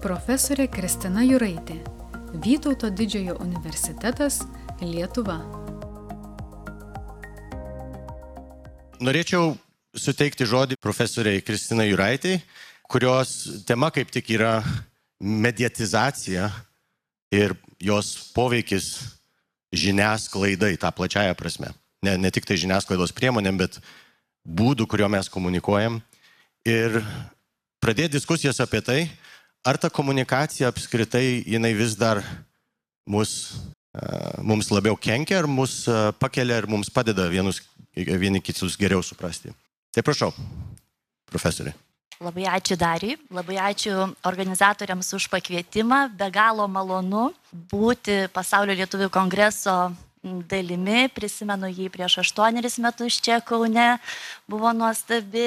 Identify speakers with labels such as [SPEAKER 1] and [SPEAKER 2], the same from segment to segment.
[SPEAKER 1] Profesorė Kristina Juraitė. Vytauto didžiojo universitetas Lietuva.
[SPEAKER 2] Norėčiau suteikti žodį profesoriai Kristina Juraitė, kurios tema kaip tik yra mediatizacija ir jos poveikis žiniasklaidai, tą plačiają prasme. Ne, ne tik tai žiniasklaidos priemonėm, bet būdų, kuriuo mes komunikuojam. Ir pradėti diskusijas apie tai, ar ta komunikacija apskritai jinai vis dar mus, mums labiau kenkia, ar mus pakelia, ar mums padeda vienus, vieni kitus geriau suprasti. Tai prašau, profesoriai.
[SPEAKER 3] Labai ačiū Dariui, labai ačiū organizatoriams už pakvietimą, be galo malonu būti Pasaulio lietuvių kongreso dalimi, prisimenu jį prieš aštuonerius metus čia Kaune, buvo nuostabi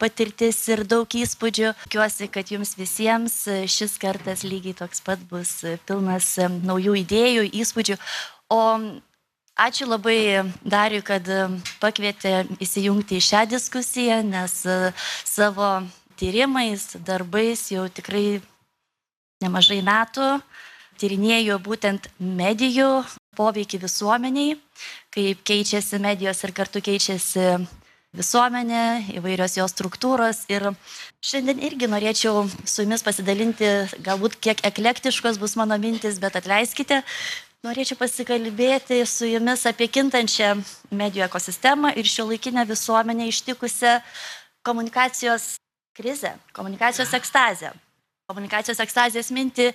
[SPEAKER 3] patirtis ir daug įspūdžių. Tikiuosi, kad jums visiems šis kartas lygiai toks pat bus pilnas naujų idėjų, įspūdžių. O ačiū labai Dariui, kad pakvietė įsijungti į šią diskusiją, nes savo tyrimais, darbais jau tikrai nemažai metų tyrinėju būtent medijų poveikį visuomeniai, kaip keičiasi medijos ir kartu keičiasi visuomenė, įvairios jos struktūros. Ir šiandien irgi norėčiau su jumis pasidalinti, galbūt kiek eklektiškos bus mano mintis, bet atleiskite. Norėčiau pasikalbėti su jumis apie kintančią medijų ekosistemą ir šio laikinę visuomenę ištikusią komunikacijos krizę, komunikacijos ekstazę. Komunikacijos ekstazijos mintį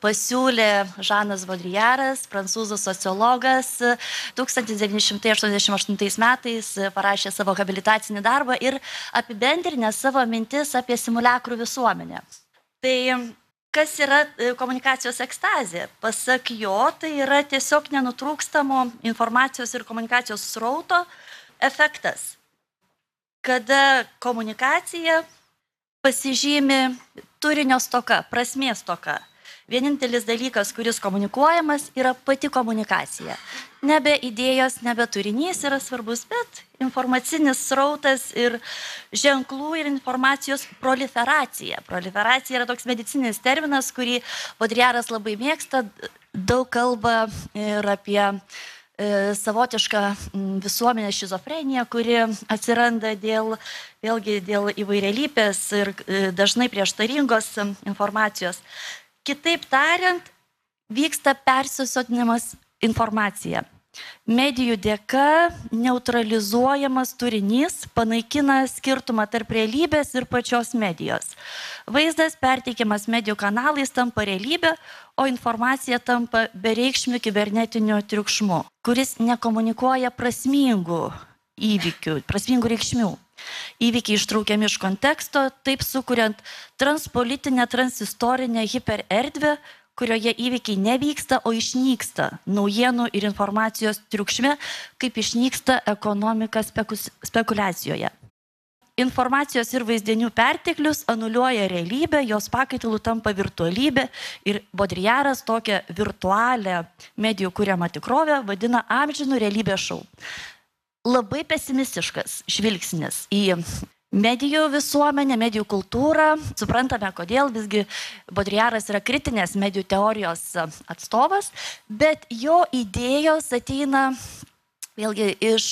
[SPEAKER 3] pasiūlė Žanas Vodrijaras, prancūzų sociologas, 1988 metais parašė savo habilitacinį darbą ir apibendrinę savo mintis apie simulakrų visuomenę. Tai kas yra komunikacijos ekstazė? Pasak jo, tai yra tiesiog nenutrūkstamo informacijos ir komunikacijos srauto efektas, kada komunikacija pasižymi turinio stoka, prasmės stoka. Vienintelis dalykas, kuris komunikuojamas, yra pati komunikacija. Nebe idėjos, nebe turinys yra svarbus, bet informacinis srautas ir ženklų ir informacijos proliferacija. Proliferacija yra toks medicininis terminas, kurį Bodriaras labai mėgsta, daug kalba ir apie savotišką visuomenės šizofreniją, kuri atsiranda dėl, vėlgi dėl įvairialypės ir dažnai prieštaringos informacijos. Kitaip tariant, vyksta persisotinimas informacija. Medijų dėka neutralizuojamas turinys panaikina skirtumą tarp realybės ir pačios medijos. Vaizdas perteikiamas medijų kanalais tampa realybė, o informacija tampa bereikšmių kibernetiniu triukšmu, kuris nekomunikuoja prasmingų įvykių, prasmingų reikšmių. Įvykiai ištraukiami iš konteksto, taip sukuriant transpolitinę, transistorinę hipererdvę, kurioje įvykiai nevyksta, o išnyksta naujienų ir informacijos triukšme, kaip išnyksta ekonomika spekulacijoje. Informacijos ir vaizdinių perteklius anuliuoja realybę, jos pakaitalų tampa virtualybė ir Bodriaras tokią virtualią medijų kūriamą tikrovę vadina amžinų realybės šau. Labai pesimistiškas žvilgsnis į medijų visuomenę, medijų kultūrą. Suprantame, kodėl visgi Bodriaras yra kritinės medijų teorijos atstovas, bet jo idėjos ateina vėlgi iš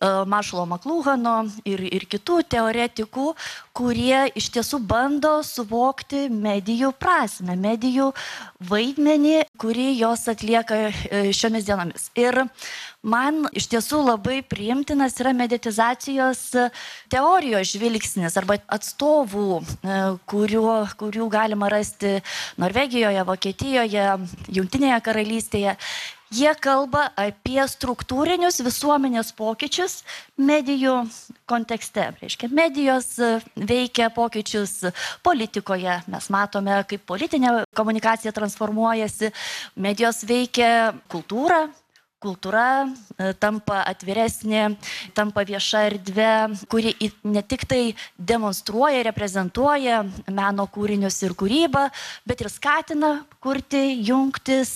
[SPEAKER 3] Mašalo Maklūhano ir, ir kitų teoretikų, kurie iš tiesų bando suvokti medijų prasme, medijų vaidmenį, kurį jos atlieka šiomis dienomis. Ir man iš tiesų labai priimtinas yra meditizacijos teorijos žvilgsnis arba atstovų, kuriuo, kurių galima rasti Norvegijoje, Vokietijoje, Junktinėje karalystėje. Jie kalba apie struktūrinius visuomenės pokyčius medijų kontekste. Reiškia, medijos veikia pokyčius politikoje. Mes matome, kaip politinė komunikacija transformuojasi. Medijos veikia kultūrą, kultūra tampa atviresnė, tampa vieša erdvė, kuri ne tik tai demonstruoja, reprezentuoja meno kūrinius ir kūrybą, bet ir skatina kurti, jungtis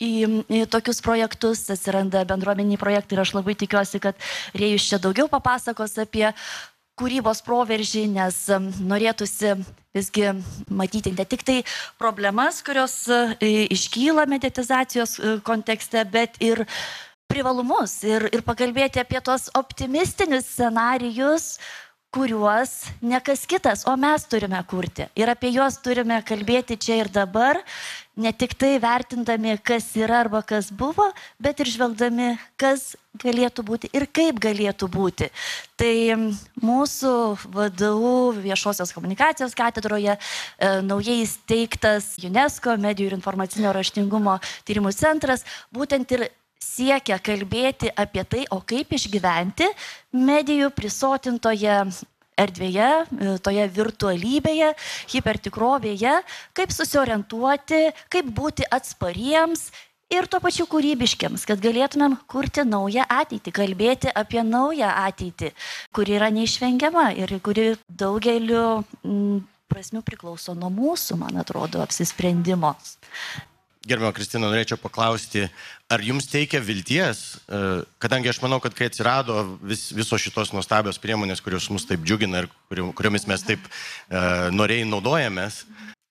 [SPEAKER 3] į, į tokius projektus, atsiranda bendruomeniai projektai ir aš labai tikiuosi, kad Rėjus čia daugiau papasakos apie kūrybos proveržį, nes norėtųsi visgi matyti ne tik tai problemas, kurios e, iškyla meditizacijos e, kontekste, bet ir privalumus ir, ir pakalbėti apie tos optimistinius scenarijus, kuriuos ne kas kitas, o mes turime kurti. Ir apie juos turime kalbėti čia ir dabar, ne tik tai vertindami, kas yra arba kas buvo, bet ir žvelgdami, kas galėtų būti ir kaip galėtų būti. Tai mūsų vadovų viešosios komunikacijos katedroje e, naujai įsteigtas UNESCO medijų ir informacinio raštingumo tyrimų centras būtent ir siekia kalbėti apie tai, o kaip išgyventi medijų prisotintoje erdvėje, e, toje virtualybėje, hipertikrovėje, kaip susiorientuoti, kaip būti atspariems ir tuo pačiu kūrybiškiams, kad galėtumėm kurti naują ateitį, kalbėti apie naują ateitį, kuri yra neišvengiama ir kuri daugeliu prasmių priklauso nuo mūsų, man atrodo, apsisprendimo.
[SPEAKER 2] Gerbimo Kristina, norėčiau paklausti, ar jums teikia vilties, e, kadangi aš manau, kad kai atsirado vis, visos šitos nuostabios priemonės, kurios mus taip džiugina ir kuriomis mes taip uh, norėjai naudojamės,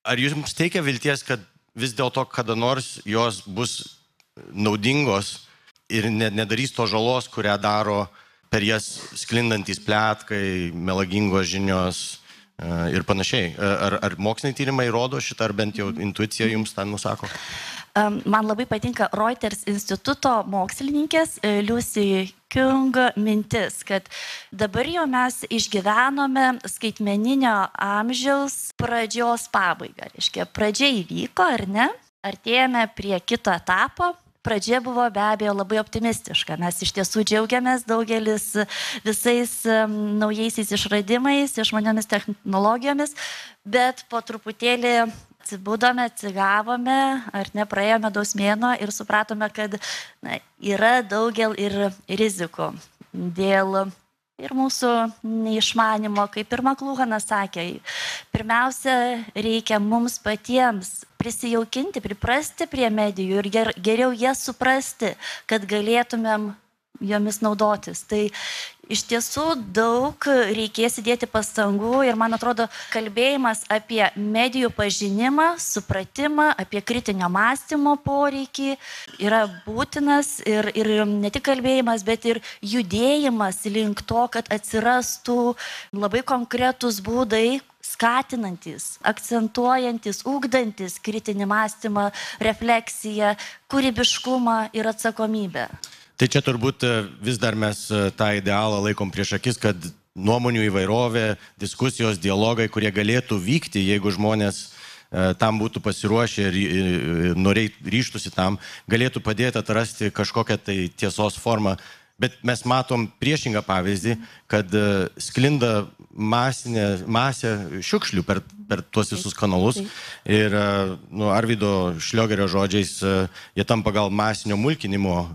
[SPEAKER 2] ar jums teikia vilties, kad vis dėlto kada nors jos bus naudingos ir nedarys to žalos, kurią daro per jas sklindantys plėtkai, melagingos žinios ir panašiai. Ar, ar moksliniai tyrimai rodo šitą, ar bent jau intuicija jums tą nusako?
[SPEAKER 3] Man labai patinka Reuters instituto mokslininkės e, Lucy Kung mintis, kad dabar jau mes išgyvenome skaitmeninio amžiaus pradžios pabaigą. Reiškia, pradžia įvyko, ar ne? Artėjame prie kito etapo, pradžia buvo be abejo labai optimistiška. Mes iš tiesų džiaugiamės daugelis visais naujaisiais išradimais, išmaniomis technologijomis, bet po truputėlį atsibūdome, atsigavome, ar ne, praėjome daug mėno ir supratome, kad na, yra daugel ir rizikų dėl ir mūsų neišmanimo, kaip ir Maklūhanas sakė, pirmiausia, reikia mums patiems prisijaukinti, priprasti prie medijų ir ger, geriau jas suprasti, kad galėtumėm jomis naudotis. Tai iš tiesų daug reikės įdėti pastangų ir man atrodo kalbėjimas apie medijų pažinimą, supratimą, apie kritinio mąstymo poreikį yra būtinas ir, ir ne tik kalbėjimas, bet ir judėjimas link to, kad atsirastų labai konkretus būdai, skatinantis, akcentuojantis, ūkdantis kritinį mąstymą, refleksiją, kūrybiškumą ir atsakomybę.
[SPEAKER 2] Tai čia turbūt e, vis dar mes e, tą idealą laikom prieš akis, kad nuomonių įvairovė, diskusijos, dialogai, kurie galėtų vykti, jeigu žmonės e, tam būtų pasiruošę ir norėjai ryštusi tam, galėtų padėti atrasti kažkokią tai tiesos formą Bet mes matom priešingą pavyzdį, kad e, sklinda masinė, masė šiukšlių per, per tuos visus kanalus. Ir e, nu, Arvido Šliogerio žodžiais, e, jie tampa gal masinio mulkinimo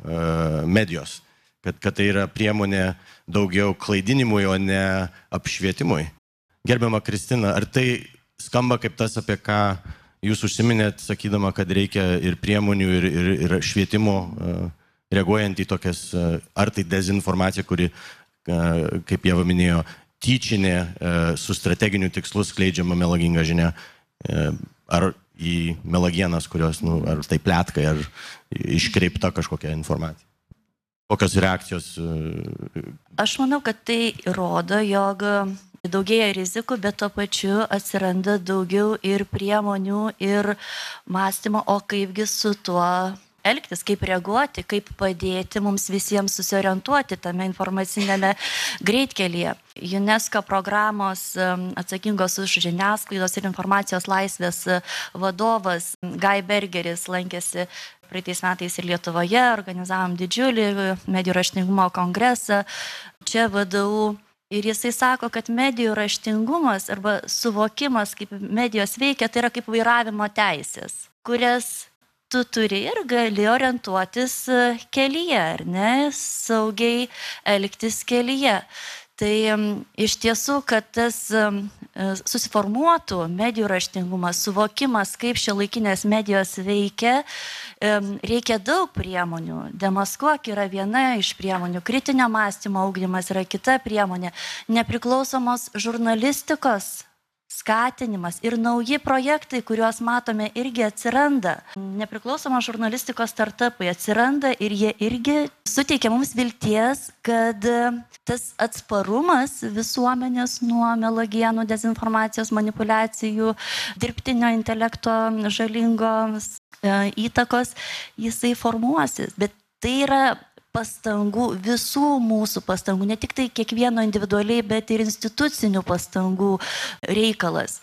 [SPEAKER 2] medijos. Kad, kad tai yra priemonė daugiau klaidinimui, o ne apšvietimui. Gerbiama Kristina, ar tai skamba kaip tas, apie ką jūs užsiminėt, sakydama, kad reikia ir priemonių, ir, ir, ir švietimo uh, reaguojant į tokias, e, ar tai dezinformacija, kuri, e, kaip jie minėjo, tyčinė e, su strateginiu tikslu skleidžiama melaginga žinia, ar į melagienas, kurios, nu, ar tai plėtkai, ar iškreipta kažkokia informacija. Kokios reakcijos?
[SPEAKER 3] Aš manau, kad tai rodo, jog daugėja rizikų, bet tuo pačiu atsiranda daugiau ir priemonių, ir mąstymo, o kaipgi su tuo elgtis, kaip reaguoti, kaip padėti mums visiems susiorientuoti tame informacinėme greitkelyje. UNESCO programos atsakingos už žiniasklaidos ir informacijos laisvės e, vadovas Guy Bergeris lankėsi praeitais metais ir Lietuvoje, organizavom didžiulį medijų raštingumo kongresą. Čia vadovau Ir jisai sako, kad medijų raštingumas arba suvokimas, kaip medijos veikia, tai yra kaip vairavimo teisės, kurias tu turi ir gali orientuotis e, kelyje, ar ne, saugiai elgtis kelyje. Tai iš tiesų, kad tas susiformuotų medijų raštingumas, suvokimas, kaip šio laikinės medijos veikia, reikia daug priemonių. Demaskuok yra viena iš priemonių, kritinio mąstymo augdymas yra kita priemonė, nepriklausomos žurnalistikos skatinimas ir nauji projektai, kuriuos matome, irgi atsiranda. Nepriklausomos žurnalistikos startupai atsiranda ir jie irgi suteikia mums vilties, kad tas atsparumas visuomenės nuo melagienų, dezinformacijos, manipulacijų, dirbtinio intelekto žalingos e, įtakos, jisai formuosis. Bet tai yra pastangų, visų mūsų pastangų, ne tik tai kiekvieno individualiai, bet ir institucinių pastangų reikalas.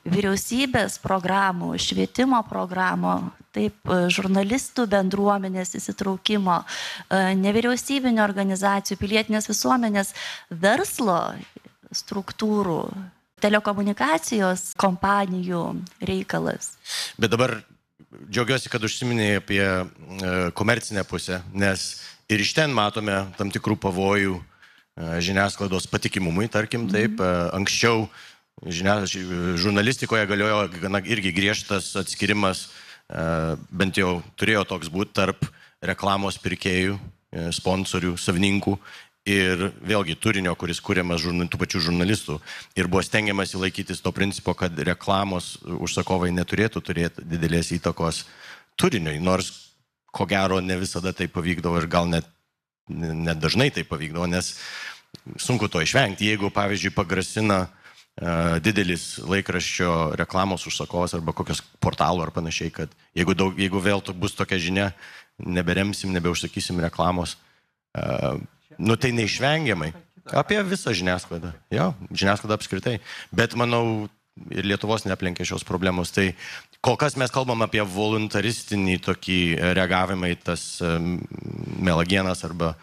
[SPEAKER 3] Vyriausybės programų, švietimo programų, taip, žurnalistų bendruomenės įsitraukimo, nevyriausybinio organizacijų, pilietinės visuomenės, verslo struktūrų, telekomunikacijos kompanijų reikalas.
[SPEAKER 2] Bet dabar džiaugiuosi, kad užsiminėjai apie komercinę pusę, nes Ir iš ten matome tam tikrų pavojų e, žiniasklaidos patikimumui, tarkim taip. Mhm. E, anksčiau žinias, žurnalistikoje galiojo gana irgi griežtas atskirimas, e, bent jau turėjo toks būti tarp reklamos pirkėjų, sponsorių, savininkų ir vėlgi turinio, kuris kūriamas tų pačių žurnalistų. Ir buvo stengiamasi laikytis to principo, kad reklamos užsakovai neturėtų turėti didelės įtakos turiniui, nors ko gero ne visada tai pavykdavo ir gal net, net dažnai tai pavykdavo, nes sunku to išvengti. Jeigu, pavyzdžiui, pagrasina uh, didelis laikraščio reklamos užsakovas arba kokios portalų ar panašiai, kad jeigu, daug, jeigu vėl bus tokia žinia, neberemsim, nebeužsakysim reklamos, uh, nu tai neišvengiamai. Apie visą žiniasklaidą. Jo, žiniasklaidą apskritai. Bet manau, ir Lietuvos neaplenkė šios problemos. Tai kol kas mes kalbam apie voluntaristinį tokį reagavimą į tas melagienas arba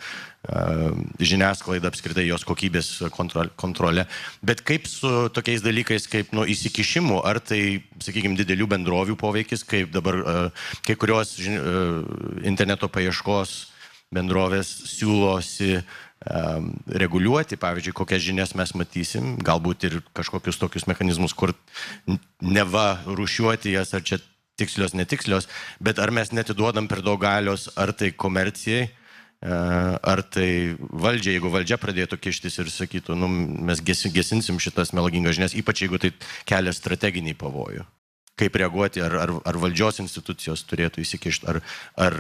[SPEAKER 2] žiniasklaida apskritai jos kokybės kontrolė. Bet kaip su tokiais dalykais kaip nu, įsikišimu, ar tai, sakykime, didelių bendrovių poveikis, kaip dabar kai kurios interneto paieškos bendrovės siūlosi reguliuoti, pavyzdžiui, kokias žinias mes matysim, galbūt ir kažkokius tokius mechanizmus, kur neva rušiuoti jas, ar čia tikslios, netikslios, bet ar mes netiduodam per daug galios, ar tai komercijai, ar tai valdžia, jeigu valdžia pradėtų kištis ir sakytų, nu, mes gesinsim šitas melagingas žinias, ypač jeigu tai kelia strateginį pavojų. Kaip reaguoti, ar, ar, ar valdžios institucijos turėtų įsikišti, ar, ar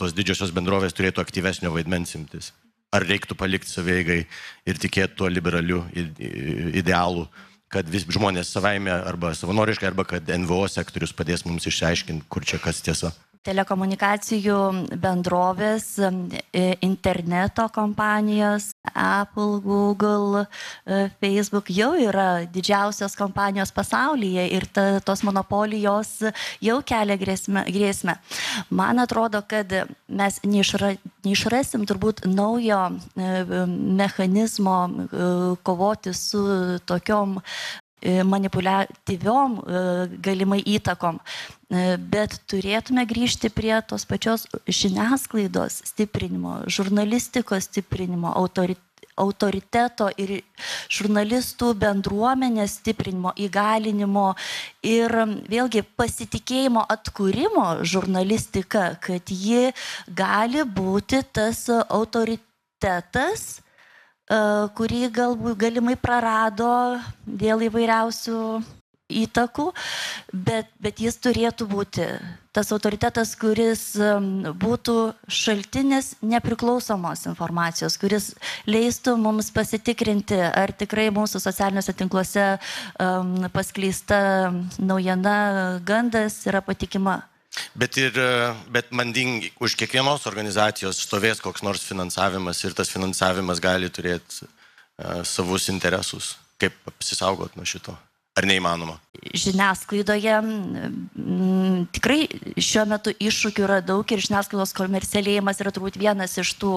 [SPEAKER 2] tos didžiosios bendrovės turėtų aktyvesnio vaidmens imtis? Ar reiktų palikti saveigai ir tikėti tuo liberaliu idealu, kad vis žmonės savaime arba savanoriškai, arba kad NVO sektorius padės mums išsiaiškinti, kur čia kas tiesa
[SPEAKER 3] telekomunikacijų bendrovės, e, interneto kompanijos, Apple, Google, e, Facebook jau yra didžiausios kompanijos pasaulyje ir ta, tos monopolijos jau kelia grėsmę. grėsmę. Man atrodo, kad mes neišra, neišrasim turbūt naujo e, mechanizmo kovoti su tokiom E, manipuliatyviom e, galimai įtakom, e, bet turėtume grįžti prie tos pačios žiniasklaidos stiprinimo, žurnalistikos stiprinimo, autoriteto autoriteto ir žurnalistų bendruomenės stiprinimo, įgalinimo ir vėlgi pasitikėjimo atkūrimo žurnalistika, kad ji gali būti tas autoritetas, kurį galbūt galimai prarado dėl įvairiausių įtakų, bet, bet jis turėtų būti tas autoritetas, kuris būtų šaltinis nepriklausomos informacijos, kuris leistų mums pasitikrinti, ar tikrai mūsų socialiniuose tinkluose um, paskleista naujiena, gandas yra patikima.
[SPEAKER 2] Bet, ir, bet manding už kiekvienos organizacijos stovės koks nors finansavimas ir tas finansavimas gali turėti uh, savus interesus. Kaip apsisaugot nuo šito? Ar neįmanoma?
[SPEAKER 3] Žiniasklaidoje m, tikrai šiuo metu iššūkių yra daug ir žiniasklaidos komercialėjimas yra turbūt vienas iš tų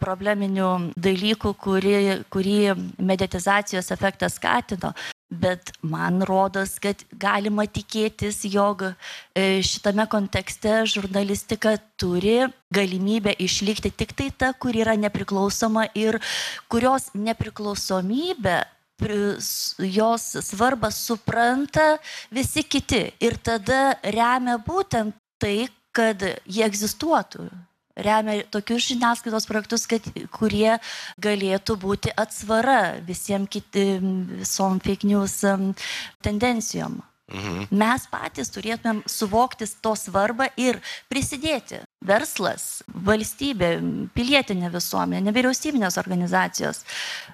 [SPEAKER 3] probleminių dalykų, kurį, kurį mediatizacijos efektas skatino. Bet man rodos, kad galima tikėtis, jog e, šitame kontekste žurnalistika turi galimybę išlikti tik tai ta, kur yra nepriklausoma ir kurios nepriklausomybė jos svarbą supranta visi kiti ir tada remia būtent tai, kad jie egzistuotų. Remia tokius žiniasklaidos projektus, kad, kurie galėtų būti atsvara visiems visom fake news tendencijom. Mhm. Mes patys turėtumėm suvokti to svarbą ir prisidėti. Verslas, valstybė, pilietinė visuomenė, nevyriausybinės organizacijos.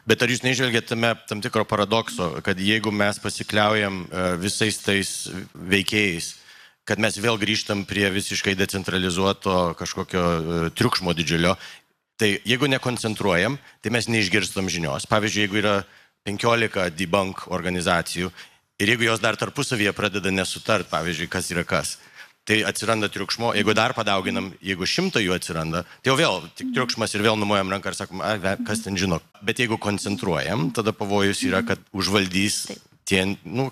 [SPEAKER 2] Bet ar jūs neižvelgėte tame tam tikro paradokso, kad jeigu mes pasikliaujam e, visais tais veikėjais, kad mes vėl grįžtam prie visiškai decentralizuoto kažkokio e, triukšmo didžiulio, tai jeigu nekoncentruojam, tai mes neišgirstam žinios. Pavyzdžiui, jeigu yra 15 debunk organizacijų Ir jeigu jos dar tarpusavyje pradeda nesutart, pavyzdžiui, kas yra kas, tai atsiranda triukšmo, jeigu dar padauginam, jeigu šimta jų atsiranda, tai jau vėl tik triukšmas ir vėl numojam ranką ir sakom, kas ten žino. Bet jeigu koncentruojam, tada pavojus yra, kad užvaldys Taip tie, nu,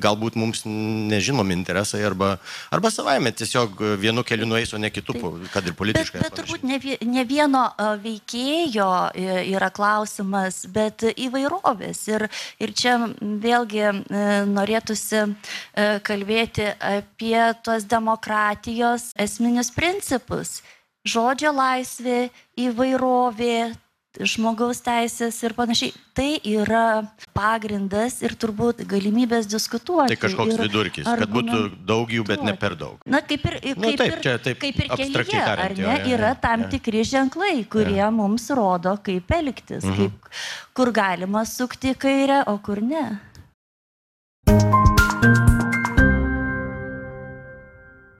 [SPEAKER 2] galbūt mums nežinomi interesai arba, arba savaime tiesiog vienu keliu nueis, o ne kitų, Taip. kad ir politiškai.
[SPEAKER 3] Bet, bet turbūt ne, ne vieno veikėjo yra klausimas, bet įvairovės. Ir, ir čia vėlgi norėtųsi kalbėti apie tos demokratijos esminius principus. Žodžio laisvė, įvairovė, žmogaus teisės ir panašiai. Tai yra pagrindas ir turbūt galimybės diskutuoti.
[SPEAKER 2] Tai kažkoks vidurkis, kad būtų daug jų, bet ne per daug.
[SPEAKER 3] Na, kaip ir, kaip nu, taip, ir, taip, kaip ir kelyje, tariant, ar ne, jo, jo, yra tam jo. tikri ženklai, kurie jo. mums rodo, kaip elgtis, mhm. kaip, kur galima sukti kairę, o kur ne.